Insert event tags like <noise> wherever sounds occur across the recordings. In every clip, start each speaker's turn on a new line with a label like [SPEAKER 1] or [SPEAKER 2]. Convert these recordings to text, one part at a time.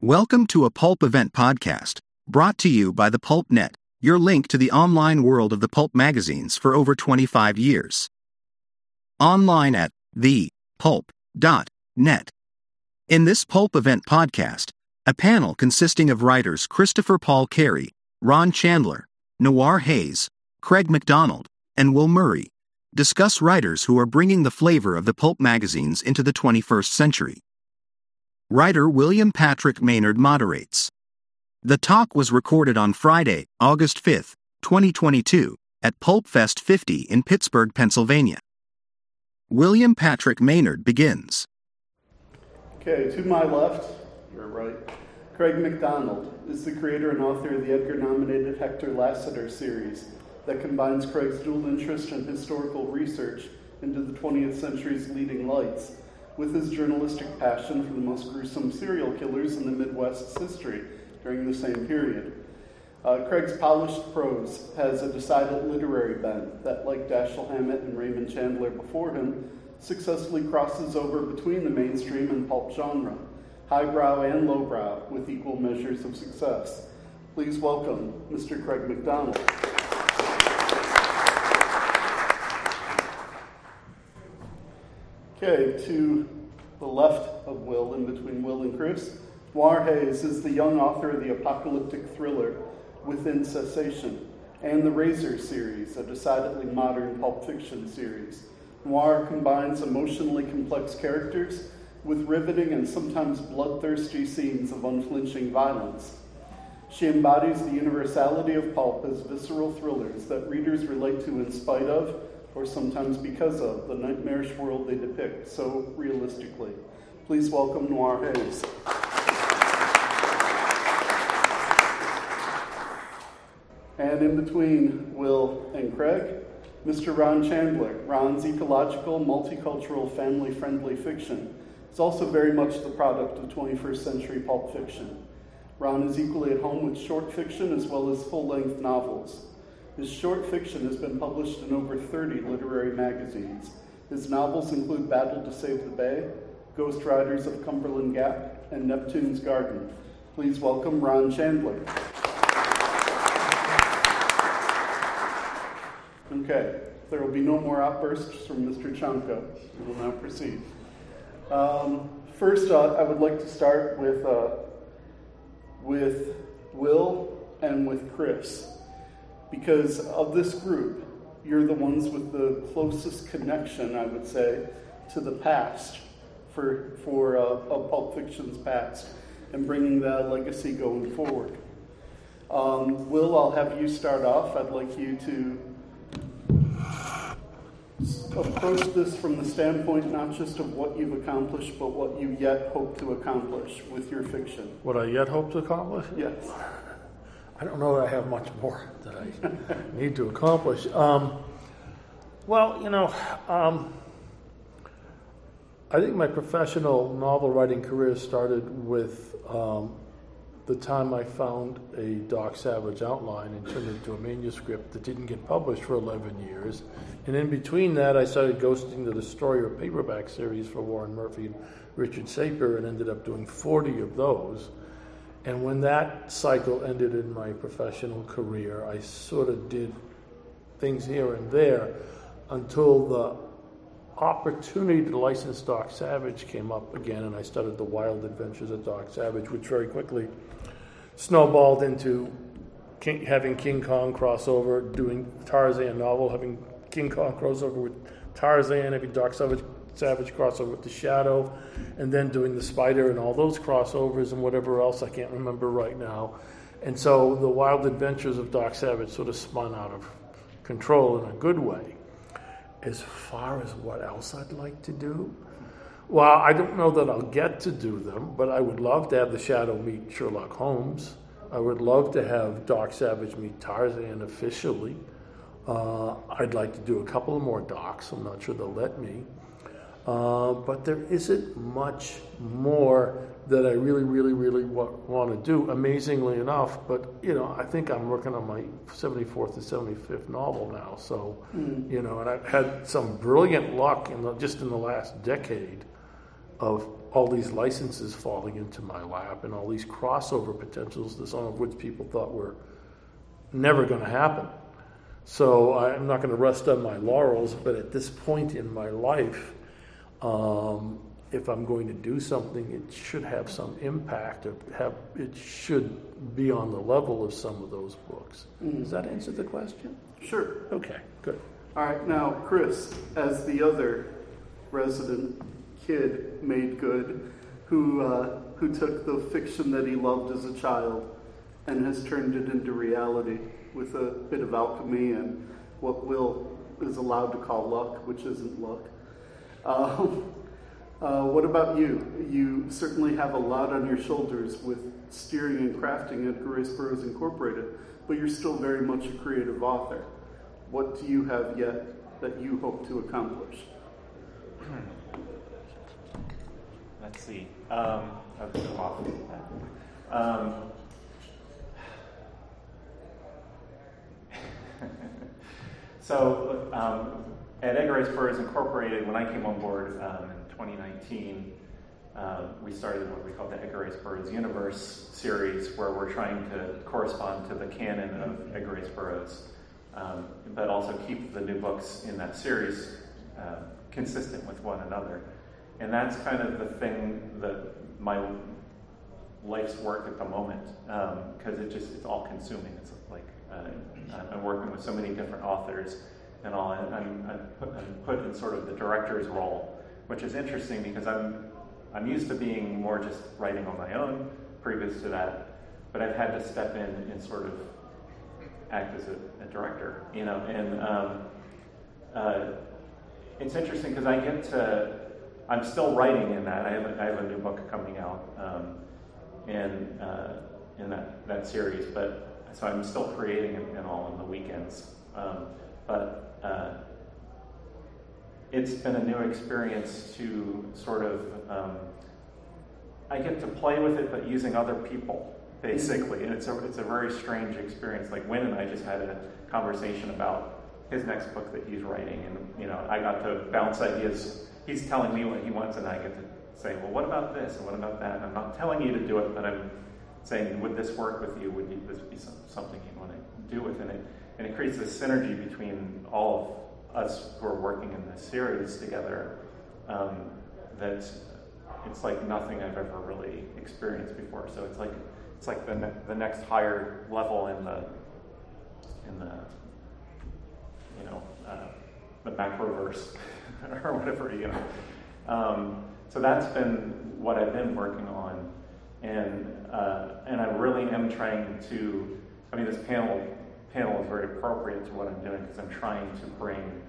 [SPEAKER 1] Welcome to a Pulp Event podcast, brought to you by the Pulp Net, your link to the online world of the pulp magazines for over 25 years. Online at thepulp.net. In this Pulp Event podcast, a panel consisting of writers Christopher Paul Carey, Ron Chandler, Noir Hayes, Craig McDonald, and Will Murray discuss writers who are bringing the flavor of the pulp magazines into the 21st century. Writer William Patrick Maynard moderates. The talk was recorded on Friday, August 5, 2022, at Pulp Fest 50 in Pittsburgh, Pennsylvania. William Patrick Maynard begins.
[SPEAKER 2] Okay, to my left, you're right, Craig McDonald is the creator and author of the Edgar nominated Hector Lassiter series that combines Craig's dual interest in historical research into the 20th century's leading lights with his journalistic passion for the most gruesome serial killers in the Midwest's history during the same period. Uh, Craig's polished prose has a decided literary bent that, like Dashiell Hammett and Raymond Chandler before him, successfully crosses over between the mainstream and pulp genre, highbrow and lowbrow, with equal measures of success. Please welcome Mr. Craig McDonald. Okay, to the left of Will, in between Will and Chris, Noir Hayes is the young author of the apocalyptic thriller Within Cessation and the Razor series, a decidedly modern pulp fiction series. Noir combines emotionally complex characters with riveting and sometimes bloodthirsty scenes of unflinching violence. She embodies the universality of pulp as visceral thrillers that readers relate to in spite of or sometimes because of, the nightmarish world they depict so realistically. Please welcome Noir Hayes. And in between Will and Craig, Mr. Ron Chandler. Ron's ecological, multicultural, family friendly fiction is also very much the product of 21st century pulp fiction. Ron is equally at home with short fiction as well as full length novels. His short fiction has been published in over 30 literary magazines. His novels include Battle to Save the Bay, Ghost Riders of Cumberland Gap, and Neptune's Garden. Please welcome Ron Chandler. Okay, there will be no more outbursts from Mr. Chanko. We will now proceed. Um, first, uh, I would like to start with, uh, with Will and with Chris because of this group, you're the ones with the closest connection, I would say, to the past, for, for uh, of Pulp Fiction's past, and bringing that legacy going forward. Um, Will, I'll have you start off. I'd like you to approach this from the standpoint not just of what you've accomplished, but what you yet hope to accomplish with your fiction.
[SPEAKER 3] What I yet hope to accomplish?
[SPEAKER 2] Yes.
[SPEAKER 3] I don't know that I have much more that I need to accomplish. Um, well, you know, um, I think my professional novel writing career started with um, the time I found a Doc Savage outline and turned it into a manuscript that didn't get published for 11 years. And in between that, I started ghosting the Destroyer paperback series for Warren Murphy and Richard Sapir and ended up doing 40 of those. And when that cycle ended in my professional career, I sort of did things here and there until the opportunity to license Doc Savage came up again, and I started the Wild Adventures of Doc Savage, which very quickly snowballed into King, having King Kong crossover, doing Tarzan novel, having King Kong crossover with Tarzan, having Doc Savage Savage crossover with the Shadow, and then doing the Spider and all those crossovers and whatever else I can't remember right now. And so the wild adventures of Doc Savage sort of spun out of control in a good way. As far as what else I'd like to do, well, I don't know that I'll get to do them, but I would love to have the Shadow meet Sherlock Holmes. I would love to have Doc Savage meet Tarzan officially. Uh, I'd like to do a couple more docs. I'm not sure they'll let me. Uh, but there isn't much more that I really, really, really wa- want to do. Amazingly enough, but you know, I think I'm working on my 74th to 75th novel now. So, mm. you know, and I've had some brilliant luck in the, just in the last decade of all these licenses falling into my lap and all these crossover potentials, some of which people thought were never going to happen. So I'm not going to rest on my laurels, but at this point in my life, um, if I'm going to do something, it should have some impact. Or have it should be on the level of some of those books. Mm-hmm. Does that answer the question?
[SPEAKER 2] Sure.
[SPEAKER 3] Okay. Good.
[SPEAKER 2] All right. Now, Chris, as the other resident kid made good, who uh, who took the fiction that he loved as a child and has turned it into reality with a bit of alchemy and what Will is allowed to call luck, which isn't luck. Um, <laughs> uh, what about you? You certainly have a lot on your shoulders with steering and crafting at Rice Burroughs Incorporated, but you're still very much a creative author. What do you have yet that you hope to accomplish?
[SPEAKER 4] Let's see. Um, um, <laughs> so um, at Edgar Rice Burroughs Incorporated, when I came on board um, 2019, uh, we started what we call the Edgar Rice Burroughs Universe series, where we're trying to correspond to the canon of Edgar Rice Burroughs, um, but also keep the new books in that series uh, consistent with one another. And that's kind of the thing that my life's work at the moment, because um, it just it's all consuming. It's like uh, I'm working with so many different authors and all, and I'm, I'm, put, I'm put in sort of the director's role which is interesting because I'm I'm used to being more just writing on my own previous to that, but I've had to step in and sort of act as a, a director, you know. And um, uh, it's interesting because I get to I'm still writing in that. I have a, I have a new book coming out um, in uh, in that that series, but so I'm still creating and, all on the weekends. Um, but uh, it's been a new experience to sort of, um, I get to play with it, but using other people, basically. And it's a, it's a very strange experience. Like Win and I just had a conversation about his next book that he's writing. And, you know, I got to bounce ideas. He's telling me what he wants, and I get to say, well, what about this? And what about that? And I'm not telling you to do it, but I'm saying, would this work with you? Would this be something you want to do with it? And it creates this synergy between all of us who are working in this series together um, that it's like nothing I've ever really experienced before. So it's like it's like the ne- the next higher level in the in the you know uh, the macroverse <laughs> or whatever you know. Um, so that's been what I've been working on, and uh, and I really am trying to. I mean, this panel panel is very appropriate to what I'm doing because I'm trying to bring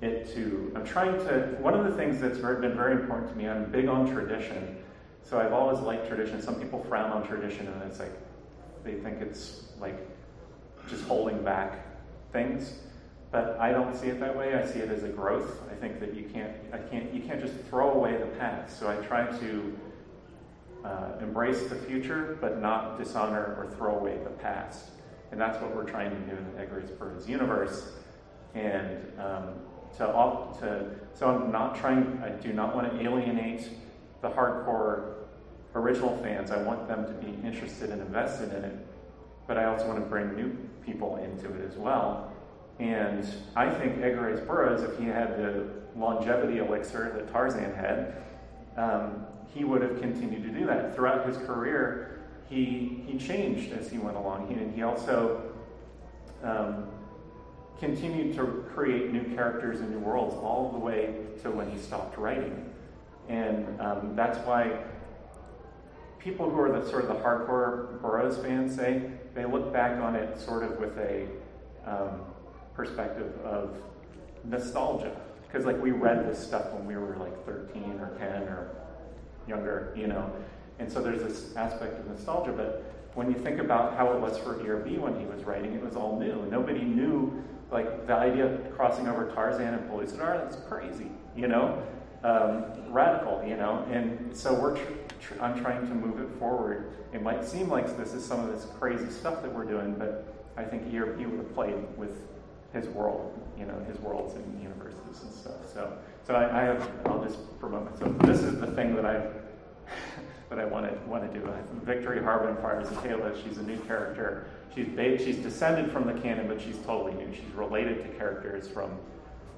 [SPEAKER 4] it to, I'm trying to, one of the things that's very, been very important to me, I'm big on tradition. So I've always liked tradition. Some people frown on tradition and it's like, they think it's like just holding back things. But I don't see it that way. I see it as a growth. I think that you can't, I can't, you can't just throw away the past. So I try to uh, embrace the future, but not dishonor or throw away the past. And that's what we're trying to do in the Rice Burroughs universe. And um, to, opt to so I'm not trying. I do not want to alienate the hardcore original fans. I want them to be interested and invested in it, but I also want to bring new people into it as well. And I think Edgar Rice Burroughs, if he had the longevity elixir that Tarzan had, um, he would have continued to do that throughout his career. He he changed as he went along. He he also um, continued to create new characters and new worlds all the way to when he stopped writing. And um, that's why people who are the sort of the hardcore Burroughs fans say they look back on it sort of with a um, perspective of nostalgia. Because like we read this stuff when we were like 13 or 10 or younger, you know. And so there's this aspect of nostalgia. But when you think about how it was for ERB when he was writing, it was all new. Nobody knew like the idea of crossing over Tarzan and Pellucidar, that's crazy, you know, um, radical, you know. And so we're tr- tr- I'm trying to move it forward. It might seem like this is some of this crazy stuff that we're doing, but I think ERB would have played with his world, you know, his worlds and universes and stuff. So, so I, I have, I'll just promote myself. This is the thing that I've but I want to want to do it. Victory Harben fires a Taylor. She's a new character. She's ba- she's descended from the canon, but she's totally new. She's related to characters from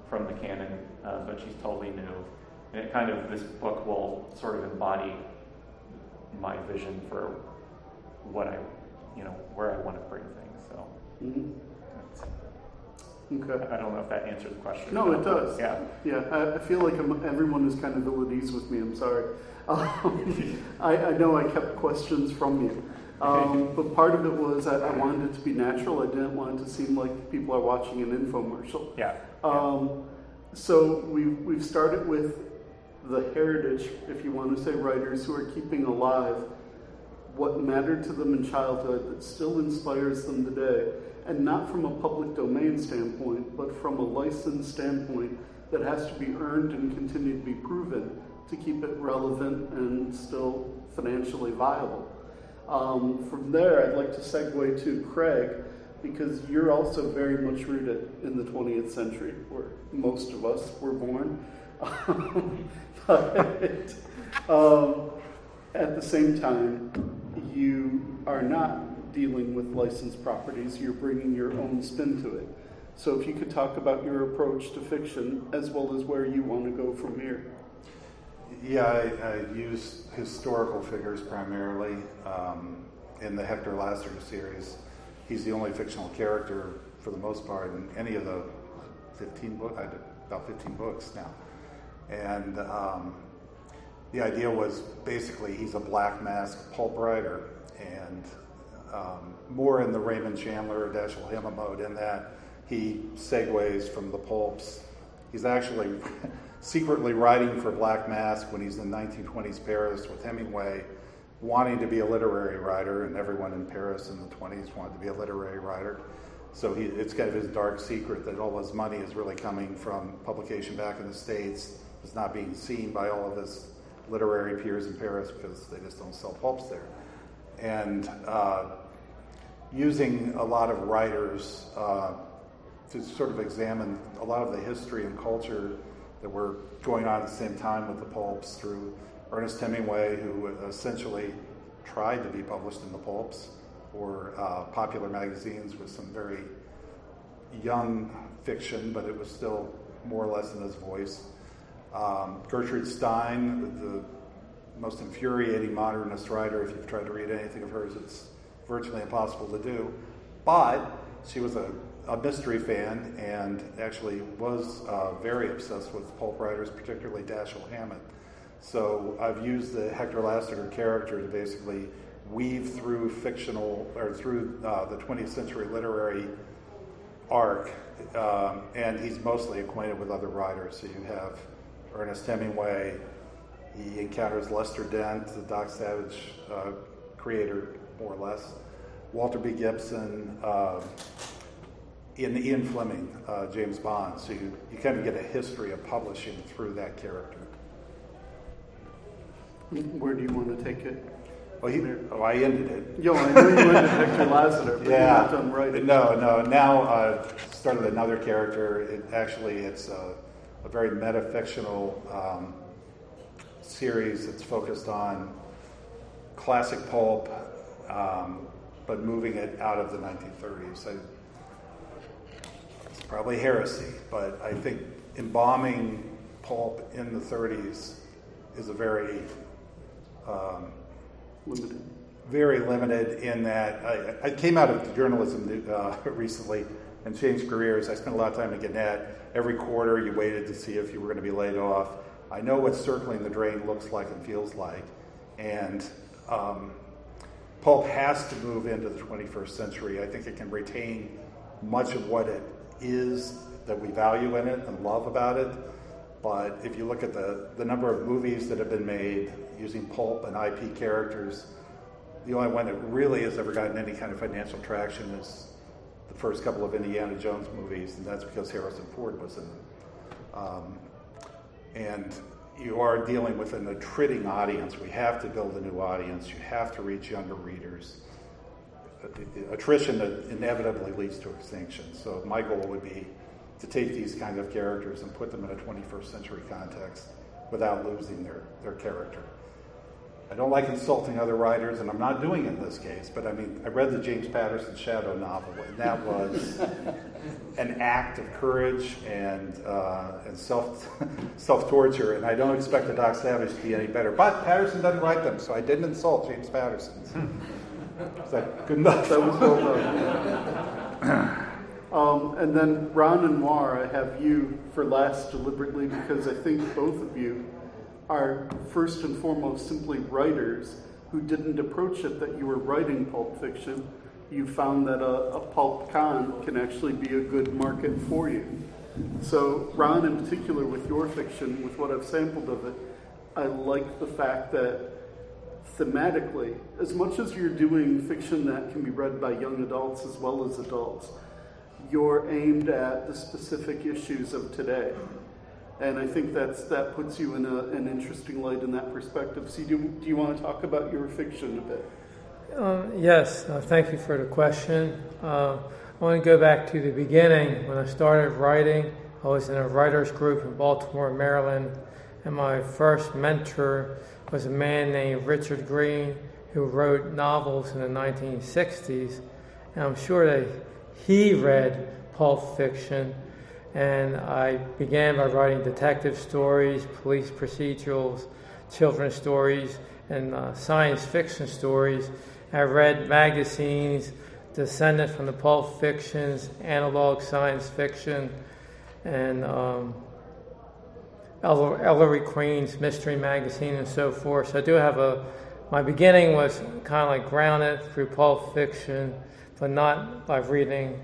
[SPEAKER 4] from the canon, uh, but she's totally new. And it kind of this book will sort of embody my vision for what I, you know, where I want to bring things. So.
[SPEAKER 2] Mhm. Okay.
[SPEAKER 4] I don't know if that answered the question.
[SPEAKER 2] No, it does.
[SPEAKER 4] Yeah.
[SPEAKER 2] Yeah, I, I feel like I'm, everyone is kind of ill at ease with me. I'm sorry. <laughs> Um, I, I know I kept questions from you. Um, but part of it was I, I wanted it to be natural. I didn't want it to seem like people are watching an infomercial.
[SPEAKER 4] Yeah.
[SPEAKER 2] Um, so we, we've started with the heritage, if you want to say writers who are keeping alive what mattered to them in childhood that still inspires them today. And not from a public domain standpoint, but from a license standpoint that has to be earned and continue to be proven to keep it relevant and still financially viable. Um, from there, I'd like to segue to Craig because you're also very much rooted in the 20th century, where most of us were born. <laughs> but um, at the same time, you are not dealing with licensed properties, you're bringing your own spin to it. So, if you could talk about your approach to fiction as well as where you want to go from here.
[SPEAKER 5] Yeah, I, I use historical figures primarily. Um, in the Hector Lassiter series, he's the only fictional character for the most part in any of the 15 books, about 15 books now. And um, the idea was basically he's a black mask pulp writer, and um, more in the Raymond Chandler or Dashiell Hammett mode in that he segues from the pulps. He's actually <laughs> secretly writing for Black Mask when he's in 1920s Paris with Hemingway, wanting to be a literary writer, and everyone in Paris in the 20s wanted to be a literary writer. So he, it's kind of his dark secret that all his money is really coming from publication back in the States. It's not being seen by all of his literary peers in Paris because they just don't sell pulps there. And uh, using a lot of writers uh, to sort of examine a lot of the history and culture that were going on at the same time with the pulps through Ernest Hemingway, who essentially tried to be published in the pulps or uh, popular magazines with some very young fiction, but it was still more or less in his voice. Um, Gertrude Stein, the most infuriating modernist writer. If you've tried to read anything of hers, it's virtually impossible to do. But she was a, a mystery fan and actually was uh, very obsessed with pulp writers, particularly Dashiell Hammett. So I've used the Hector Lassiter character to basically weave through fictional or through uh, the 20th century literary arc, um, and he's mostly acquainted with other writers. So you have Ernest Hemingway. He encounters Lester Dent, the Doc Savage uh, creator, more or less. Walter B. Gibson, uh, in Ian Fleming, uh, James Bond. So you, you kind of get a history of publishing through that character.
[SPEAKER 2] Where do you want to take it?
[SPEAKER 5] Well, he, oh, I ended it.
[SPEAKER 2] Yo, I know you went to Hector Lassiter, but you're not done writing.
[SPEAKER 5] No, no. Now I've started another character. It, actually, it's a, a very metafictional um, series that's focused on classic pulp, um, but moving it out of the 1930s. I, it's probably heresy, but I think embalming pulp in the 30s is a very um,
[SPEAKER 2] Limited.
[SPEAKER 5] very limited in that I, I came out of journalism uh, recently and changed careers. I spent a lot of time at Gannett. Every quarter, you waited to see if you were going to be laid off. I know what circling the drain looks like and feels like, and um, pulp has to move into the 21st century. I think it can retain much of what it is that we value in it and love about it. But if you look at the, the number of movies that have been made using pulp and IP characters, the only one that really has ever gotten any kind of financial traction is the first couple of Indiana Jones movies, and that's because Harrison Ford was in them. Um, and you are dealing with an attriting audience. We have to build a new audience. You have to reach younger readers. Attrition inevitably leads to extinction. So my goal would be to take these kind of characters and put them in a 21st century context without losing their, their character. I don't like insulting other writers, and I'm not doing it in this case, but I mean, I read the James Patterson Shadow novel, and that was <laughs> an act of courage and, uh, and self, self-torture, and I don't expect the Doc Savage to be any better. But Patterson doesn't write them, so I didn't insult James Patterson. Is that good enough?
[SPEAKER 2] That was well done. <laughs> Um, and then Ron and I have you for last deliberately because I think both of you are first and foremost simply writers who didn't approach it that you were writing pulp fiction. You found that a, a pulp con can actually be a good market for you. So, Ron, in particular, with your fiction, with what I've sampled of it, I like the fact that thematically, as much as you're doing fiction that can be read by young adults as well as adults, you're aimed at the specific issues of today. And I think that's, that puts you in a, an interesting light in that perspective. So, do, do you want to talk about your fiction a bit?
[SPEAKER 6] Um, yes, uh, thank you for the question. Uh, I want to go back to the beginning. When I started writing, I was in a writers group in Baltimore, Maryland, and my first mentor was a man named Richard Green who wrote novels in the 1960s. And I'm sure that he read Pulp Fiction, and I began by writing detective stories, police procedurals, children's stories, and uh, science fiction stories. I read magazines descended from the Pulp Fictions, analog science fiction, and um, Ellery Queen's Mystery Magazine, and so forth. So I do have a. My beginning was kind of like grounded through Pulp Fiction but not by reading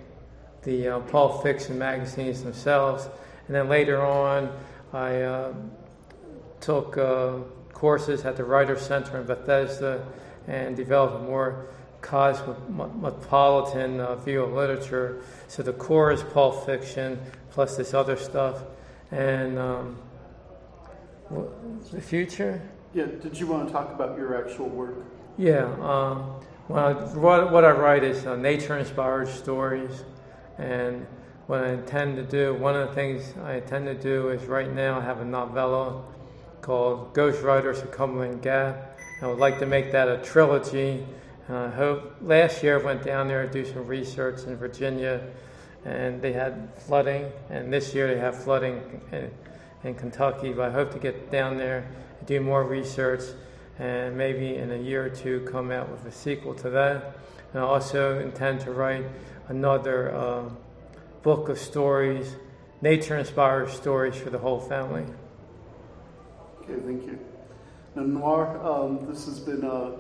[SPEAKER 6] the uh, Pulp Fiction magazines themselves. And then later on, I uh, took uh, courses at the Writers Center in Bethesda and developed a more cosmopolitan uh, view of literature. So the core is Pulp Fiction plus this other stuff. And um, the future?
[SPEAKER 2] Yeah, did you want to talk about your actual work?
[SPEAKER 6] Yeah. Um, well, what, what I write is uh, nature inspired stories. And what I intend to do, one of the things I intend to do is right now I have a novella called Ghost Riders of Cumberland Gap. I would like to make that a trilogy. And I hope last year I went down there to do some research in Virginia and they had flooding, and this year they have flooding in, in Kentucky. But I hope to get down there and do more research and maybe in a year or two come out with a sequel to that. And I also intend to write another uh, book of stories, nature inspired stories for the whole family.
[SPEAKER 2] Okay, thank you. Now, Noir, um, this has been uh,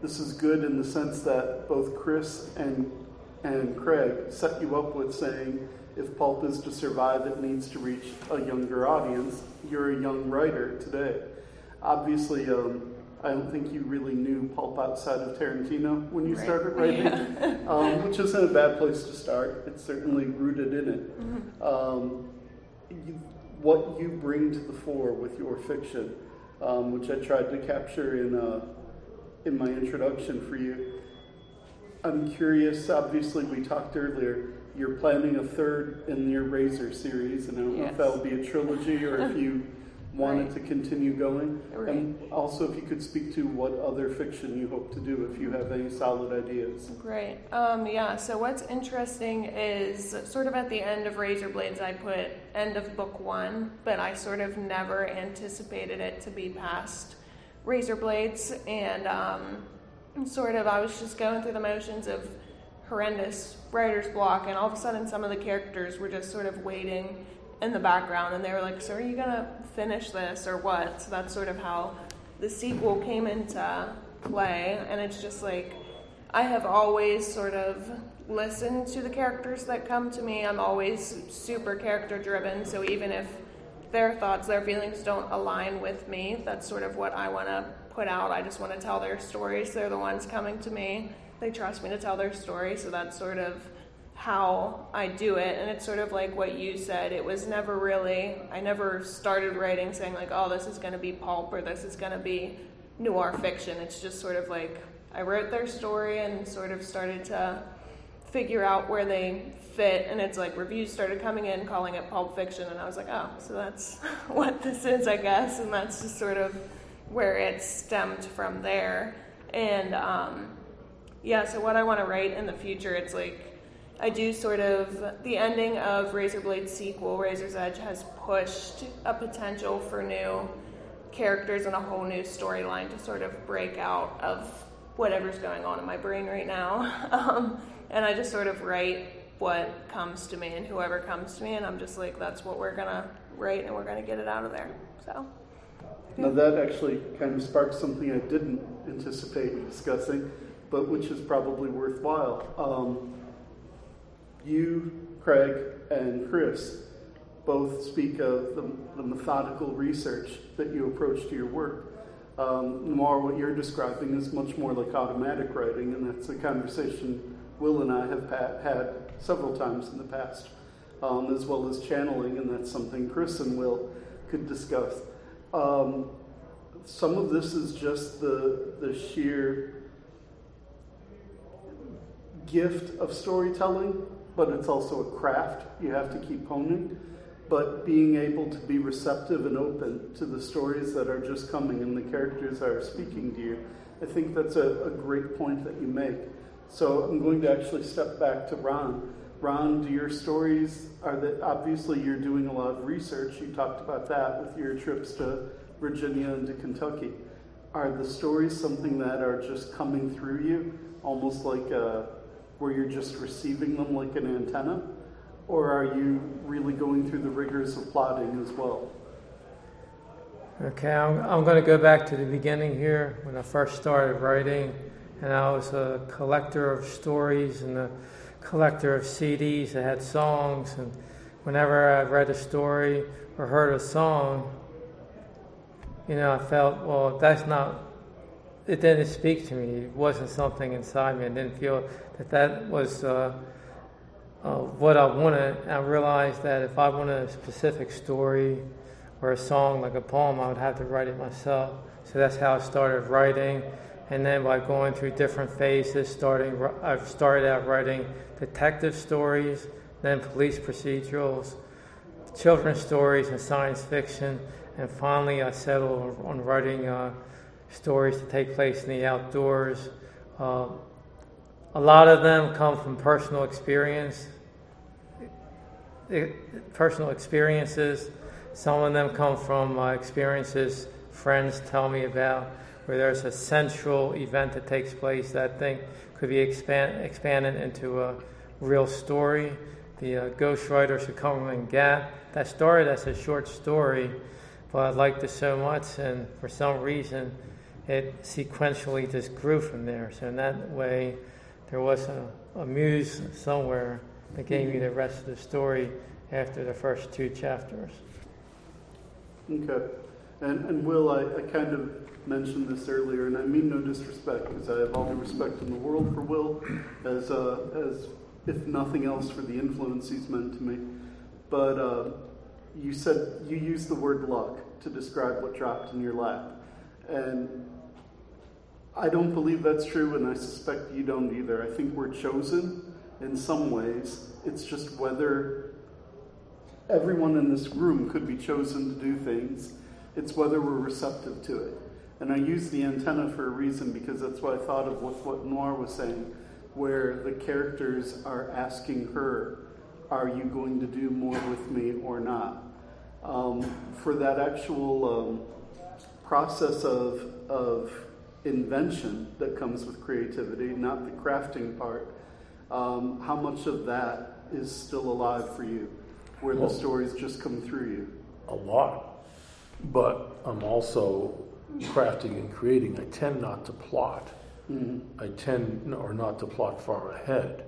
[SPEAKER 2] this is good in the sense that both Chris and and Craig set you up with saying if pulp is to survive, it needs to reach a younger audience. You're a young writer today. Obviously, um, I don't think you really knew pulp outside of Tarantino when you right. started writing, yeah. <laughs> um, which isn't a bad place to start. It's certainly rooted in it. Mm-hmm. Um, you, what you bring to the fore with your fiction, um, which I tried to capture in uh, in my introduction for you. I'm curious. Obviously, we talked earlier. You're planning a third in your Razor series, and I don't yes. know if that will be a trilogy or if you <laughs> wanted right. to continue going. Right. And also, if you could speak to what other fiction you hope to do, if you have any solid ideas.
[SPEAKER 7] Great. Um, yeah, so what's interesting is sort of at the end of Razor Blades, I put end of book one, but I sort of never anticipated it to be past Razor Blades. And um, sort of, I was just going through the motions of horrendous writer's block, and all of a sudden, some of the characters were just sort of waiting in the background, and they were like, "So are you gonna finish this or what?" So that's sort of how the sequel came into play, and it's just like I have always sort of listened to the characters that come to me. I'm always super character driven, so even if their thoughts, their feelings don't align with me, that's sort of what I want to put out. I just want to tell their stories. They're the ones coming to me. They trust me to tell their story, so that's sort of how I do it. And it's sort of like what you said. It was never really, I never started writing saying, like, oh, this is going to be pulp or this is going to be noir fiction. It's just sort of like I wrote their story and sort of started to figure out where they fit. And it's like reviews started coming in calling it pulp fiction. And I was like, oh, so that's <laughs> what this is, I guess. And that's just sort of where it stemmed from there. And um, yeah, so what I want to write in the future, it's like I do sort of the ending of Razorblade sequel, Razor's Edge, has pushed a potential for new characters and a whole new storyline to sort of break out of whatever's going on in my brain right now. <laughs> Um, and I just sort of write what comes to me and whoever comes to me, and I'm just like, that's what we're gonna write, and we're gonna get it out of there. So.
[SPEAKER 2] Now that actually kind of sparked something I didn't anticipate discussing, but which is probably worthwhile. Um, you, Craig, and Chris both speak of the, the, methodical research that you approach to your work. Um, more what you're describing is much more like automatic writing, and that's a conversation Will and I have had several times in the past, um, as well as channeling, and that's something Chris and Will could discuss. Um, some of this is just the, the sheer gift of storytelling, but it's also a craft you have to keep honing. But being able to be receptive and open to the stories that are just coming and the characters that are speaking to you, I think that's a, a great point that you make. So I'm going to actually step back to Ron. Ron, do your stories are that obviously you're doing a lot of research. You talked about that with your trips to Virginia and to Kentucky. Are the stories something that are just coming through you, almost like a, where you're just receiving them like an antenna? Or are you really going through the rigors of plotting as well?
[SPEAKER 6] Okay, I'm, I'm going to go back to the beginning here when I first started writing, and I was a collector of stories and a collector of CDs that had songs. And whenever I read a story or heard a song, you know, I felt, well, that's not, it didn't speak to me. It wasn't something inside me. I didn't feel that that was uh, uh, what I wanted. I realized that if I wanted a specific story or a song, like a poem, I would have to write it myself. So that's how I started writing. And then by going through different phases, starting, I've started out writing detective stories, then police procedurals, children's stories, and science fiction. And finally, I settled on writing uh, stories to take place in the outdoors. Uh, a lot of them come from personal experience, personal experiences. Some of them come from uh, experiences friends tell me about, where there's a central event that takes place that thing could be expand, expanded into a real story. The uh, Ghost Riders of Cumberland Gap, that started as a short story but I liked it so much, and for some reason, it sequentially just grew from there. So in that way, there was a, a muse somewhere that gave me the rest of the story after the first two chapters.
[SPEAKER 2] Okay. And, and Will, I, I kind of mentioned this earlier, and I mean no disrespect, because I have all the respect in the world for Will, as, uh, as if nothing else, for the influence he's meant to me. But uh, you said you used the word luck to describe what dropped in your lap. And I don't believe that's true, and I suspect you don't either. I think we're chosen in some ways. It's just whether everyone in this room could be chosen to do things, it's whether we're receptive to it. And I use the antenna for a reason because that's what I thought of with what Noir was saying, where the characters are asking her, Are you going to do more with me or not? um, for that actual um, process of, of invention that comes with creativity, not the crafting part, um, how much of that is still alive for you, where well, the stories just come through you?
[SPEAKER 3] A lot. But I'm also crafting and creating. I tend not to plot. Mm-hmm. I tend or not to plot far ahead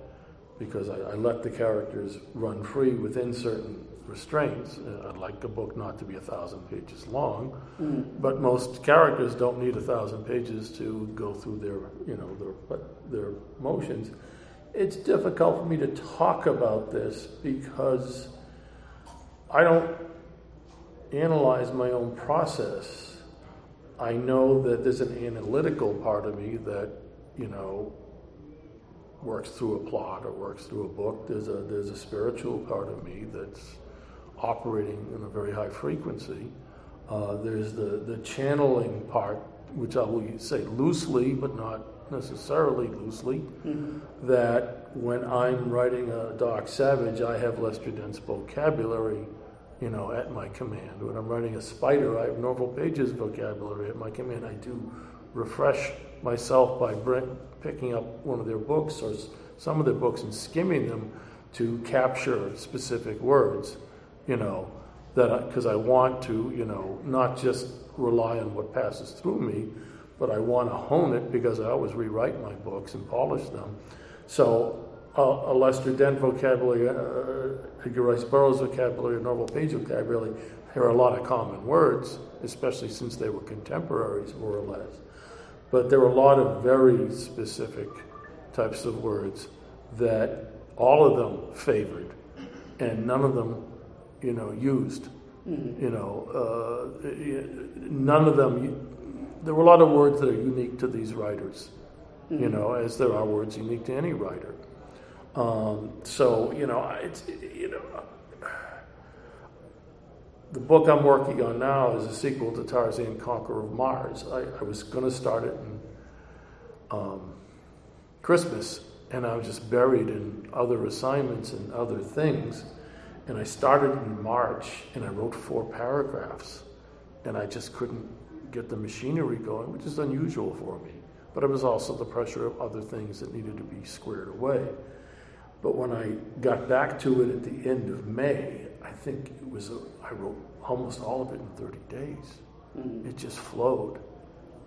[SPEAKER 3] because I, I let the characters run free within certain restraints. Uh, I'd like a book not to be a thousand pages long, mm. but most characters don't need a thousand pages to go through their, you know, their their motions. It's difficult for me to talk about this because I don't analyze my own process. I know that there's an analytical part of me that, you know, works through a plot or works through a book. There's a there's a spiritual part of me that's operating in a very high frequency. Uh, there's the, the channeling part, which I will say loosely, but not necessarily loosely, mm-hmm. that when I'm writing a Doc Savage, I have Lester Dent's vocabulary, you know, at my command. When I'm writing a Spider, I have Norval Page's vocabulary at my command. I do refresh myself by bring, picking up one of their books or some of their books and skimming them to capture specific words, you know, that because I, I want to, you know, not just rely on what passes through me, but I want to hone it because I always rewrite my books and polish them. So uh, a Lester Dent vocabulary, uh, Edgar Rice Burroughs vocabulary, Norval Page vocabulary, there are a lot of common words, especially since they were contemporaries, more or less. But there are a lot of very specific types of words that all of them favored, and none of them, you know, used. Mm-hmm. You know, uh, none of them there were a lot of words that are unique to these writers, mm-hmm. you know, as there are words unique to any writer. Um, so, you know, it's, you know, the book I'm working on now is a sequel to Tarzan Conqueror of Mars. I, I was going to start it in um, Christmas, and I was just buried in other assignments and other things. And I started in March, and I wrote four paragraphs, and I just couldn't get the machinery going, which is unusual for me. But it was also the pressure of other things that needed to be squared away. But when I got back to it at the end of May, I think it was, a, I wrote almost all of it in 30 days. Mm-hmm. It just flowed.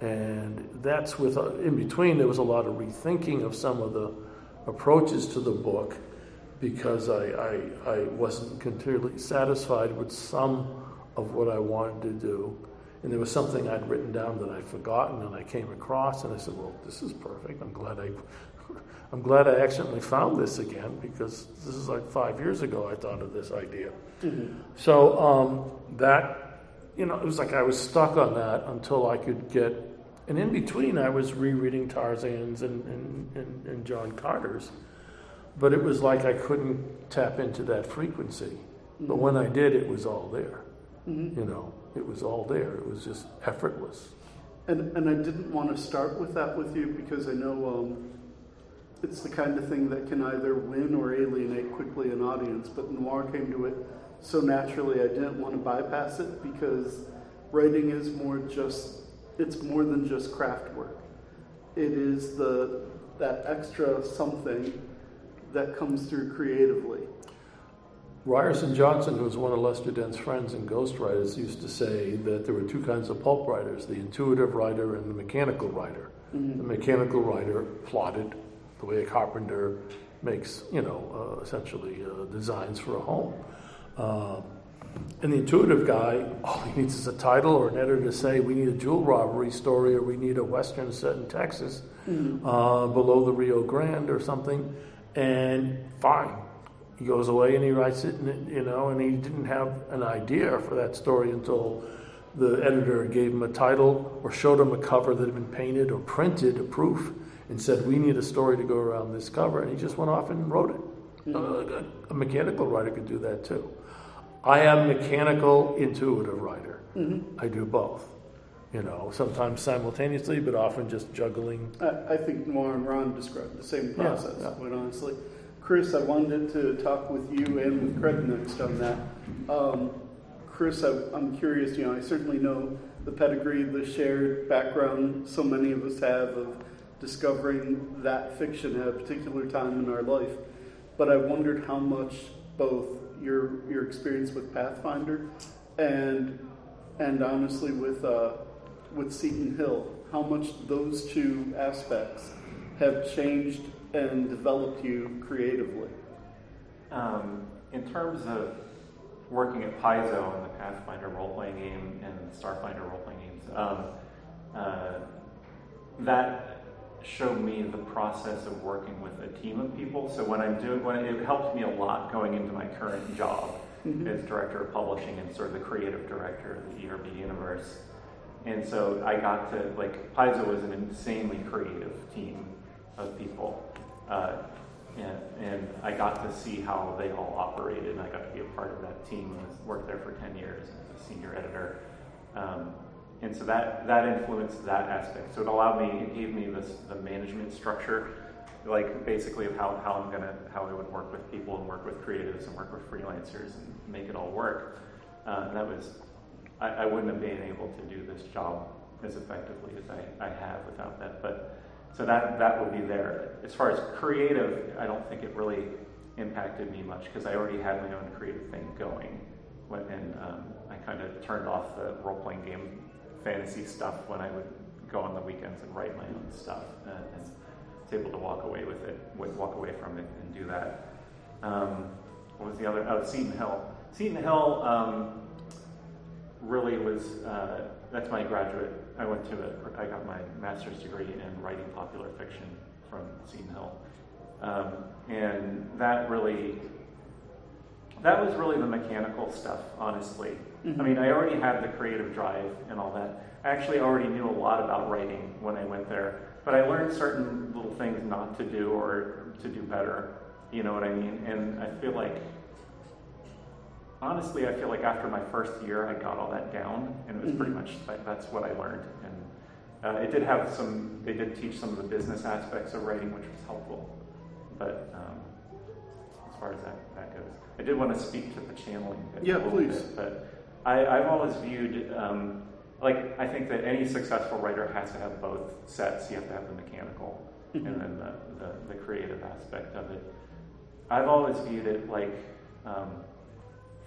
[SPEAKER 3] And that's with, uh, in between, there was a lot of rethinking of some of the approaches to the book because I, I, I wasn't completely satisfied with some of what I wanted to do. And there was something I'd written down that I'd forgotten, and I came across, and I said, "Well, this is perfect. I'm glad I, <laughs> I'm glad I accidentally found this again because this is like five years ago I thought of this idea." Mm-hmm. So um, that, you know, it was like I was stuck on that until I could get, and in between I was rereading Tarzan's and, and, and, and John Carter's, but it was like I couldn't tap into that frequency. Mm-hmm. But when I did, it was all there. Mm-hmm. You know, it was all there. It was just effortless.
[SPEAKER 2] And, and I didn't want to start with that with you because I know um, it's the kind of thing that can either win or alienate quickly an audience. But noir came to it so naturally, I didn't want to bypass it because writing is more just it's more than just craft work. It is the that extra something that comes through creatively.
[SPEAKER 3] Ryerson Johnson, who was one of Lester Dent's friends and ghostwriters, used to say that there were two kinds of pulp writers the intuitive writer and the mechanical writer. Mm-hmm. The mechanical writer plotted the way a carpenter makes, you know, uh, essentially uh, designs for a home. Uh, and the intuitive guy, all he needs is a title or an editor to say, we need a jewel robbery story or we need a western set in Texas mm-hmm. Uh, below the Rio Grande or something, and fine he goes away and he writes it, and you know, and he didn't have an idea for that story until the editor gave him a title or showed him a cover that had been painted or printed, a proof, and said, "We need a story to go around this cover," and he just went off and wrote it. Mm-hmm. Uh, a mechanical writer could do that too. I am mechanical, intuitive writer. Mm-hmm. I do both. You know, sometimes simultaneously, but often just juggling.
[SPEAKER 2] I, I think Noir and Ron described the same process, yeah, yeah. quite honestly. Chris, I wanted to talk with you and with Craig next on that. Um, Chris, I, am curious, you know, I certainly know the pedigree, the shared background so many of us have of discovering that fiction at a particular time in our life. But I wondered how much both your your experience with Pathfinder and and honestly with uh, with Seton Hill, how much those two aspects have changed and developed you creatively?
[SPEAKER 4] Um, in terms of working at Paizo and the Pathfinder role playing game and Starfinder role playing games, um, uh, that showed me the process of working with a team of people. So when I'm doing, when it helped me a lot going into my current job mm-hmm. as director of publishing and sort of the creative director of the ERB universe. And so I got to like Paizo was an insanely creative team of people. Uh, and, and, I got to see how they all operated, and I got to be a part of that team. I worked there for 10 years as a senior editor. Um, and so that, that influenced that aspect. So it allowed me, it gave me this, the management structure, like basically of how, how I'm gonna, how I would work with people and work with creatives and work with freelancers and make it all work. Uh, that was, I, I wouldn't have been able to do this job as effectively as I, I have without that. But so that, that would be there. As far as creative, I don't think it really impacted me much because I already had my own creative thing going. When, and um, I kind of turned off the role playing game fantasy stuff when I would go on the weekends and write my own stuff. And, and was able to walk away with it, walk away from it and do that. Um, what was the other? Oh, Seton Hill. Seton Hill um, really was, uh, that's my graduate. I went to a, I got my master's degree in writing popular fiction from Seton Hill. Um, and that really, that was really the mechanical stuff, honestly. Mm-hmm. I mean, I already had the creative drive and all that. I actually already knew a lot about writing when I went there, but I learned certain little things not to do or to do better. You know what I mean? And I feel like, honestly, I feel like after my first year, I got all that down, and it was pretty mm-hmm. much like that's what I learned. And uh, it did have some, they did teach some of the business aspects of writing, which was helpful. But um, as far as that, that goes, I did want to speak to the channeling.
[SPEAKER 2] Yeah, please.
[SPEAKER 4] Bit, but I, have always viewed, um, like, I think that any successful writer has to have both sets. You have to have the mechanical mm-hmm. and then the, the, the, creative aspect of it. I've always viewed it like, um,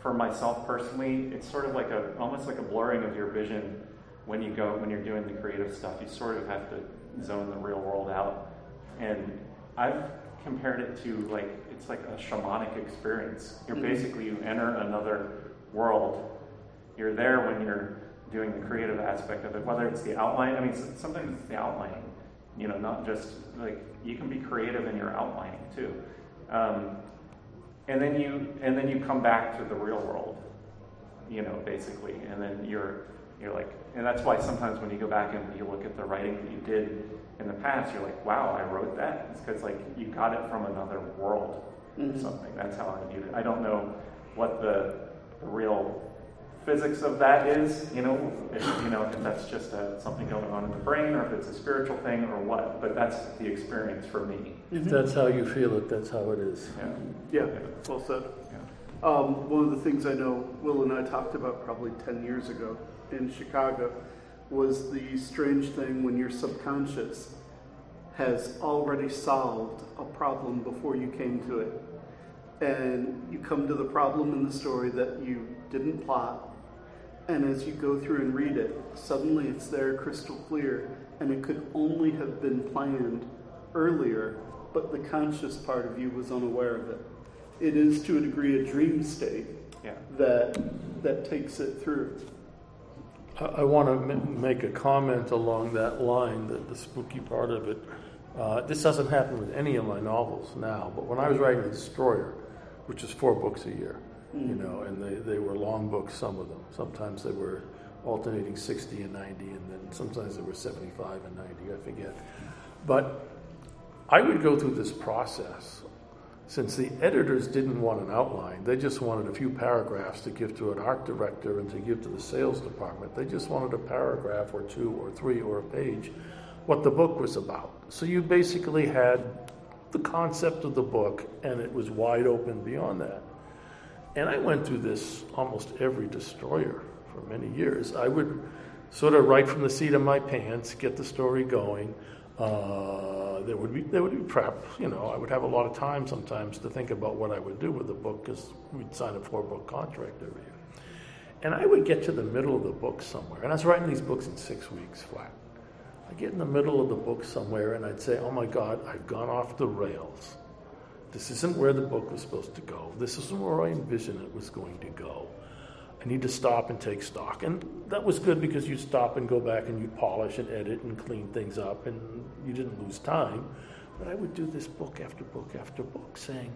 [SPEAKER 4] for myself personally, it's sort of like a, almost like a blurring of your vision when you go, when you're doing the creative stuff. You sort of have to zone the real world out. And I've compared it to like, it's like a shamanic experience. You're mm-hmm. basically, you enter another world you're there when you're doing the creative aspect of it, whether it's the outline. I mean, sometimes it's the outlining, you know, not just like you can be creative in your outlining too. Um, and then you and then you come back to the real world, you know, basically, and then you're you're like, and that's why sometimes when you go back and you look at the writing that you did in the past, you're like, wow, I wrote that. It's because like you got it from another world mm-hmm. or something. That's how I viewed it. I don't know what the, the real physics of that is, you know, if, you know, if that's just a, something going on in the brain or if it's a spiritual thing or what, but that's the experience for me.
[SPEAKER 3] If that's how you feel it, that's how it is.
[SPEAKER 2] Yeah, yeah, well said. Yeah. Um, one of the things I know Will and I talked about probably 10 years ago in Chicago was the strange thing when your subconscious has already solved a problem before you came to it. And you come to the problem in the story that you didn't plot, and as you go through and read it, suddenly it's there crystal clear, and it could only have been planned earlier, but the conscious part of you was unaware of it. It is to a degree a dream state
[SPEAKER 4] yeah.
[SPEAKER 2] that that takes it through.
[SPEAKER 3] I, I want to m- make a comment along that line, that the spooky part of it. Uh, this doesn't happen with any of my novels now, but when I was writing The Destroyer, which is four books a year, mm. you know, and they, they were long books, some of them. Sometimes they were alternating 60 and 90, and then sometimes they were 75 and 90, I forget. But I would go through this process. Since the editors didn't want an outline, they just wanted a few paragraphs to give to an art director and to give to the sales department. They just wanted a paragraph or two or three or a page what the book was about. So you basically had the concept of the book, and it was wide open beyond that. And I went through this almost every destroyer for many years. I would sort of write from the seat of my pants, get the story going. Uh, there would be there would be prep. You know, I would have a lot of time sometimes to think about what I would do with the book because we'd sign a four book contract every year. And I would get to the middle of the book somewhere, and I was writing these books in six weeks flat. I get in the middle of the book somewhere, and I'd say, "Oh my God, I've gone off the rails." This isn't where the book was supposed to go. This isn't where I envisioned it was going to go. I need to stop and take stock. And that was good because you stop and go back and you polish and edit and clean things up and you didn't lose time. But I would do this book after book after book saying,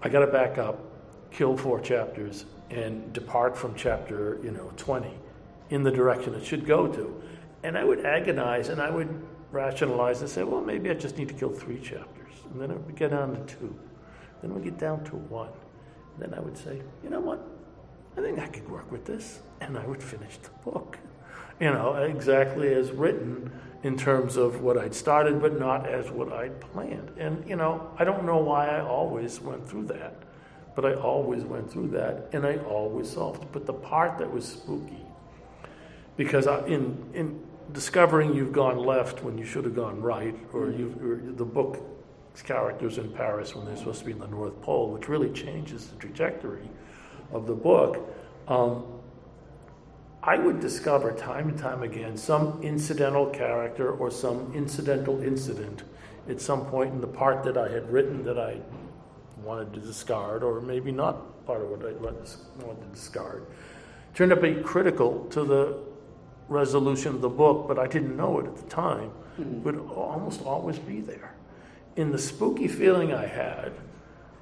[SPEAKER 3] I got to back up, kill four chapters, and depart from chapter, you know, 20 in the direction it should go to. And I would agonize and I would rationalize and say, well, maybe I just need to kill three chapters and then it would get down to two. Then we get down to one. And then I would say, you know what? I think I could work with this, and I would finish the book. You know, exactly as written in terms of what I'd started, but not as what I'd planned. And, you know, I don't know why I always went through that, but I always went through that, and I always solved. But the part that was spooky, because I, in, in discovering you've gone left when you should have gone right, or, you've, or the book characters in Paris when they're supposed to be in the North Pole, which really changes the trajectory of the book. Um, I would discover time and time again some incidental character or some incidental incident at some point in the part that I had written that I wanted to discard, or maybe not part of what I wanted to discard, turned out to be critical to the resolution of the book, but I didn't know it at the time, mm-hmm. would almost always be there. In the spooky feeling I had,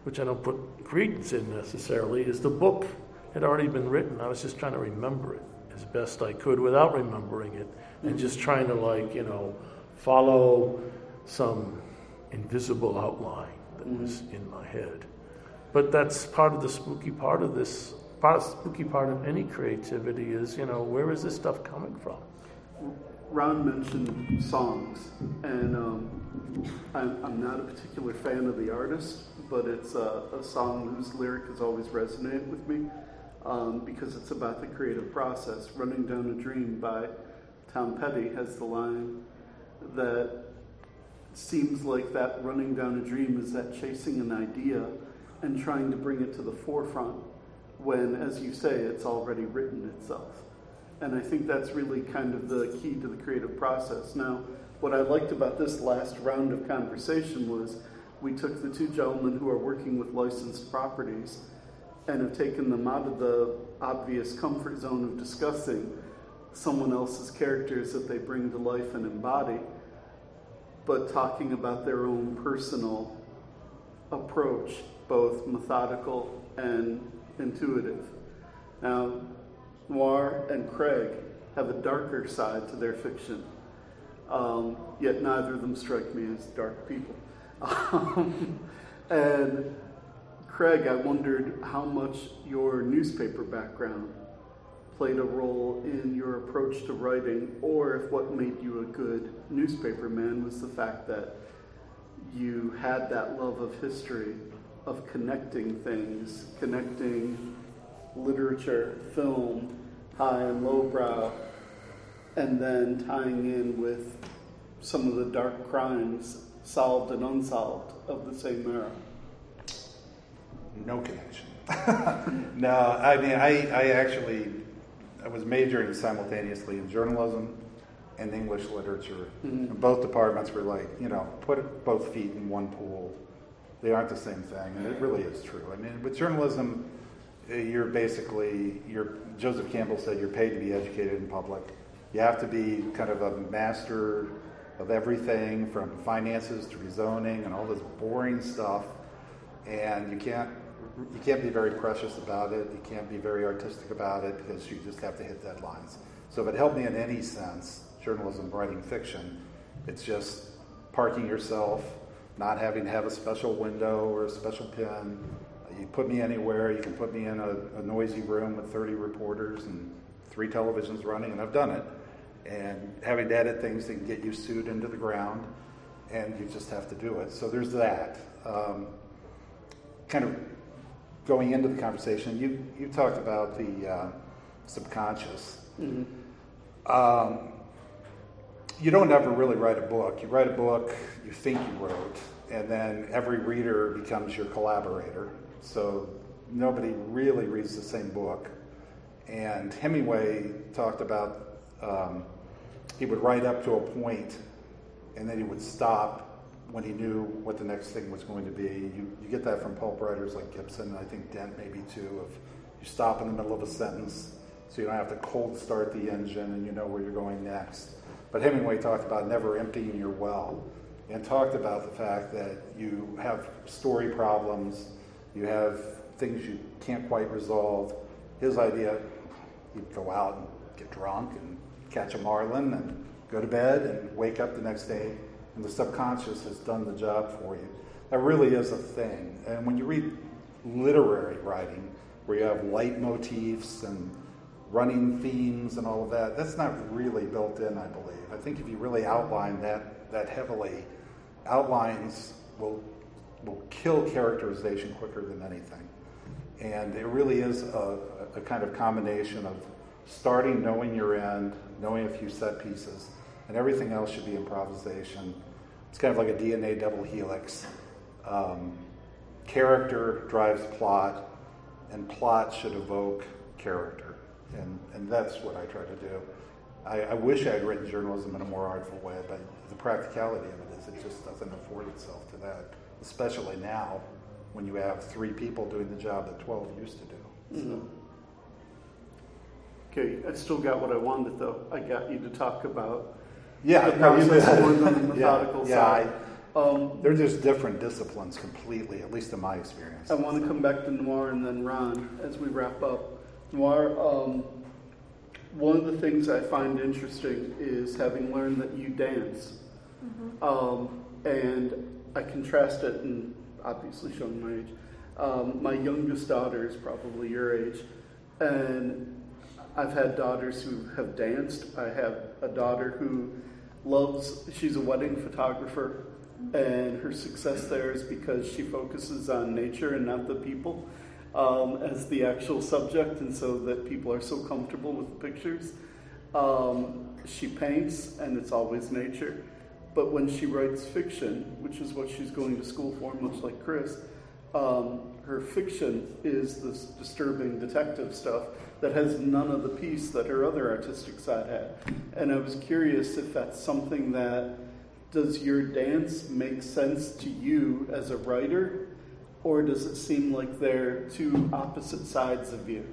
[SPEAKER 3] which I don't put credence in necessarily, is the book had already been written. I was just trying to remember it as best I could without remembering it and just trying to, like, you know, follow some invisible outline that mm-hmm. was in my head. But that's part of the spooky part of this. Part of spooky part of any creativity is, you know, where is this stuff coming from?
[SPEAKER 2] Ron mentioned songs, and um, I'm, I'm, not a particular fan of the artist, but it's a, a song whose lyric has always resonated with me um, because it's about the creative process. Running Down a Dream by Tom Petty has the line that seems like that running down a dream is that chasing an idea and trying to bring it to the forefront when, as you say, it's already written itself. And I think that's really kind of the key to the creative process. Now, what I liked about this last round of conversation was we took the two gentlemen who are working with licensed properties and have taken them out of the obvious comfort zone of discussing someone else's characters that they bring to life and embody, but talking about their own personal approach, both methodical and intuitive. Now, Noir and Craig have a darker side to their fiction, um, yet neither of them strike me as dark people. Um, and Craig, I wondered how much your newspaper background played a role in your approach to writing, or if what made you a good newspaper man was the fact that you had that love of history, of connecting things, connecting literature, film, high and lowbrow, and then tying in with some of the dark crimes, solved and unsolved, of the same era
[SPEAKER 5] no connection. <laughs> no, I mean, I, I actually I was majoring simultaneously in journalism and English literature. Mm-hmm. both departments were like, you know, put both feet in one pool. They aren't the same thing, and it really is true. I mean, with journalism, eh, you're basically you're Joseph Campbell said you're paid to be educated in public. You have to be kind of a master of everything from finances to rezoning and all this boring stuff, and you can't you can't be very precious about it. You can't be very artistic about it because you just have to hit deadlines. So if it helped me in any sense, journalism, writing fiction, it's just parking yourself, not having to have a special window or a special pen. You put me anywhere. You can put me in a, a noisy room with 30 reporters and three televisions running, and I've done it. And having to edit things that can get you sued into the ground, and you just have to do it. So there's that. Um, kind of going into the conversation, you, you talked about the uh, subconscious. Mm-hmm. Um, you don't ever really write a book. You write a book you think you wrote, and then every reader becomes your collaborator. So nobody really reads the same book. And Hemingway talked about um, he would write up to a point, and then he would stop when he knew what the next thing was going to be. You, you get that from pulp writers like Gibson, and I think Dent maybe too, of you stop in the middle of a sentence so you don't have to cold start the engine and you know where you're going next. But Hemingway talked about never emptying your well and talked about the fact that you have story problems, you have things you can't quite resolve. His idea, he'd go out and get drunk and catch a marlin and go to bed and wake up the next day and the subconscious has done the job for you. That really is a thing. And when you read literary writing, where you have leitmotifs and running themes and all of that. That's not really built in, I believe. I think if you really outline that that heavily, outlines will will kill characterization quicker than anything. And it really is a, a kind of combination of starting knowing your end, knowing a few set pieces, and everything else should be improvisation. It's kind of like a DNA double helix. Um, character drives plot, and plot should evoke character. And, and that's what I try to do. I, I wish I had written journalism in a more artful way, but the practicality of it is it just doesn't afford itself to that, especially now when you have three people doing the job that 12 used to do. So. Mm-hmm.
[SPEAKER 2] Okay, I still got what I wanted though. I got you to talk about
[SPEAKER 5] yeah,
[SPEAKER 2] the process more than the <laughs> methodical
[SPEAKER 5] yeah,
[SPEAKER 2] side.
[SPEAKER 5] Yeah, um, they're just different disciplines completely, at least in my experience.
[SPEAKER 2] I want to come back to Noir and then Ron as we wrap up. Noir, um, one of the things I find interesting is having learned that you dance. Mm-hmm. Um, and I contrast it, and obviously showing my age. Um, my youngest daughter is probably your age, and I've had daughters who have danced. I have a daughter who loves, she's a wedding photographer, and her success there is because she focuses on nature and not the people um, as the actual subject, and so that people are so comfortable with the pictures. Um, she paints, and it's always nature. But when she writes fiction, which is what she's going to school for, much like Chris, um, her fiction is this disturbing detective stuff that has none of the peace that her other artistic side had. And I was curious if that's something that does your dance make sense to you as a writer, or does it seem like they're two opposite sides of you?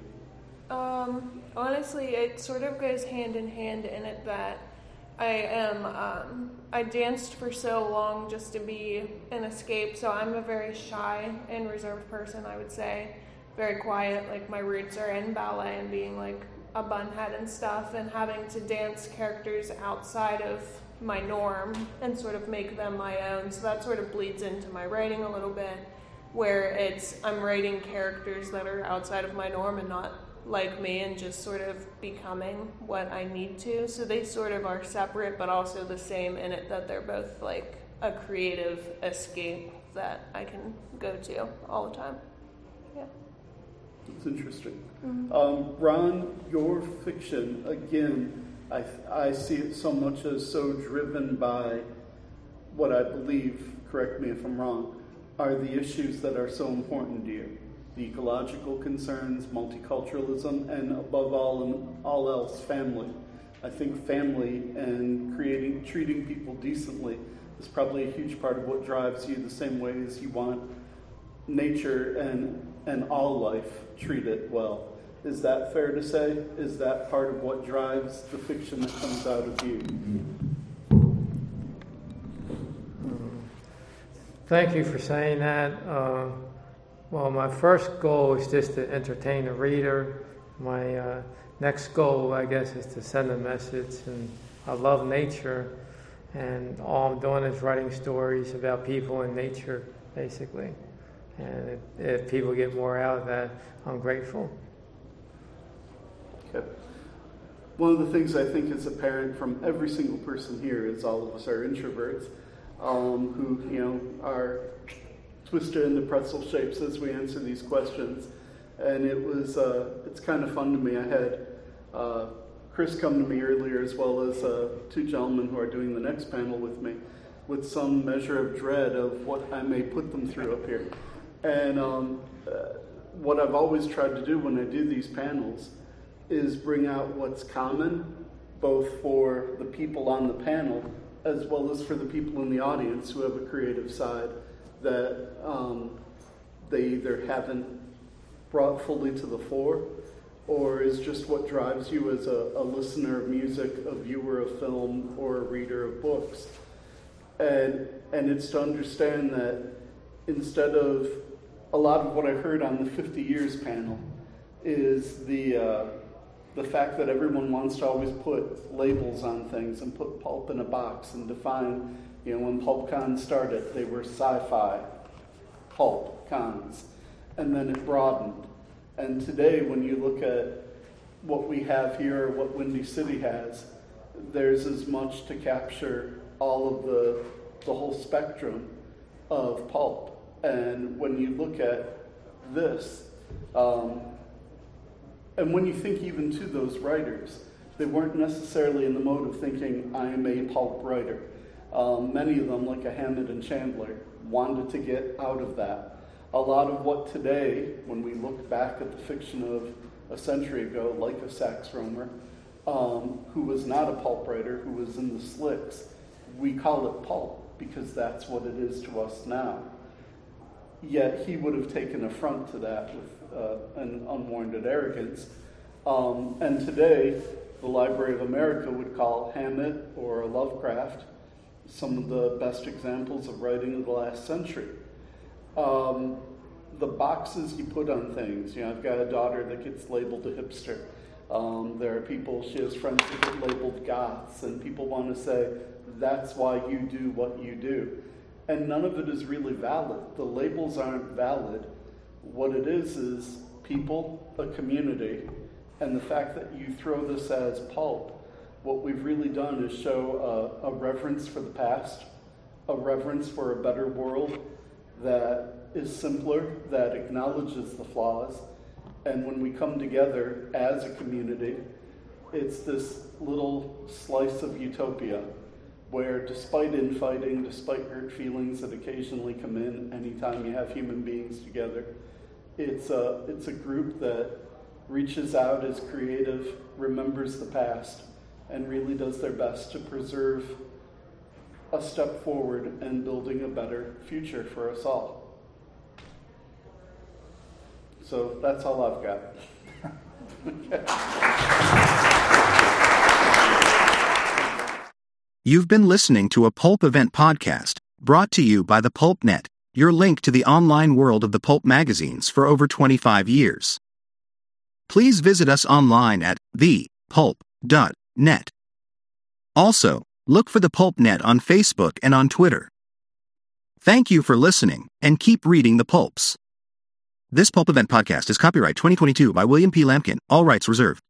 [SPEAKER 7] Um, honestly, it sort of goes hand in hand in it that I am, um, I danced for so long just to be an escape, so I'm a very shy and reserved person, I would say. Very quiet, like my roots are in ballet and being like a bunhead and stuff, and having to dance characters outside of my norm and sort of make them my own. So that sort of bleeds into my writing a little bit, where it's I'm writing characters that are outside of my norm and not like me and just sort of becoming what I need to. So they sort of are separate but also the same in it that they're both like a creative escape that I can go to all the time. Yeah.
[SPEAKER 2] It's interesting. Mm-hmm. Um, Ron, your fiction, again, I, I see it so much as so driven by what I believe, correct me if I'm wrong, are the issues that are so important to you the ecological concerns, multiculturalism, and above all and all else, family. I think family and creating treating people decently is probably a huge part of what drives you the same way as you want nature and and all life treated well. Is that fair to say? Is that part of what drives the fiction that comes out of you?
[SPEAKER 6] Thank you for saying that. Uh, well, my first goal is just to entertain the reader. My uh, next goal, I guess, is to send a message. And I love nature, and all I'm doing is writing stories about people and nature, basically. And if, if people get more out of that, I'm grateful.
[SPEAKER 2] Okay. One of the things I think is apparent from every single person here is all of us are introverts um, who, you know, are twisted into pretzel shapes as we answer these questions. And it was, uh, it's kind of fun to me. I had uh, Chris come to me earlier, as well as uh, two gentlemen who are doing the next panel with me, with some measure of dread of what I may put them through up here. And um, uh, what I've always tried to do when I do these panels is bring out what's common, both for the people on the panel as well as for the people in the audience who have a creative side that um, they either haven't brought fully to the fore or is just what drives you as a, a, listener of music, a viewer of film, or a reader of books. And, and it's to understand that instead of a lot of what I heard on the 50 years panel is the, uh, the fact that everyone wants to always put labels on things and put pulp in a box and define you know, when PulpCon started, they were sci fi pulp cons. And then it broadened. And today, when you look at what we have here, what Windy City has, there's as much to capture all of the, the whole spectrum of pulp. And when you look at this, um, and when you think even to those writers, they weren't necessarily in the mode of thinking, I am a pulp writer. Um, many of them, like a Hammett and Chandler, wanted to get out of that. A lot of what today, when we look back at the fiction of a century ago, like a Sax Rohmer, um, who was not a pulp writer, who was in the slicks, we call it pulp because that's what it is to us now. Yet he would have taken affront to that with uh, an unwarranted arrogance. Um, and today, the Library of America would call Hammett or Lovecraft some of the best examples of writing of the last century. Um, the boxes you put on things. You know, I've got a daughter that gets labeled a hipster. Um, there are people, she has friends that get labeled goths, and people want to say, that's why you do what you do. And none of it is really valid. The labels aren't valid. What it is is people, a community, and the fact that you throw this as pulp what we've really done is show a, a, reverence for the past, a reverence for a better world that is simpler, that acknowledges the flaws. And when we come together as a community, it's this little slice of utopia where, despite infighting, despite hurt feelings that occasionally come in anytime you have human beings together, it's a, it's a group that reaches out, is creative, remembers the past, and really does their best to preserve a step forward and building a better future for us all. So that's all I've got. <laughs>
[SPEAKER 1] You've been listening to a Pulp Event podcast brought to you by the Pulp Net, your link to the online world of the pulp magazines for over 25 years. Please visit us online at thepulp.com net. Also, look for the Pulp Net on Facebook and on Twitter. Thank you for listening, and keep reading the pulps. This Pulp Event podcast is copyright 2022 by William P. Lampkin, all rights reserved.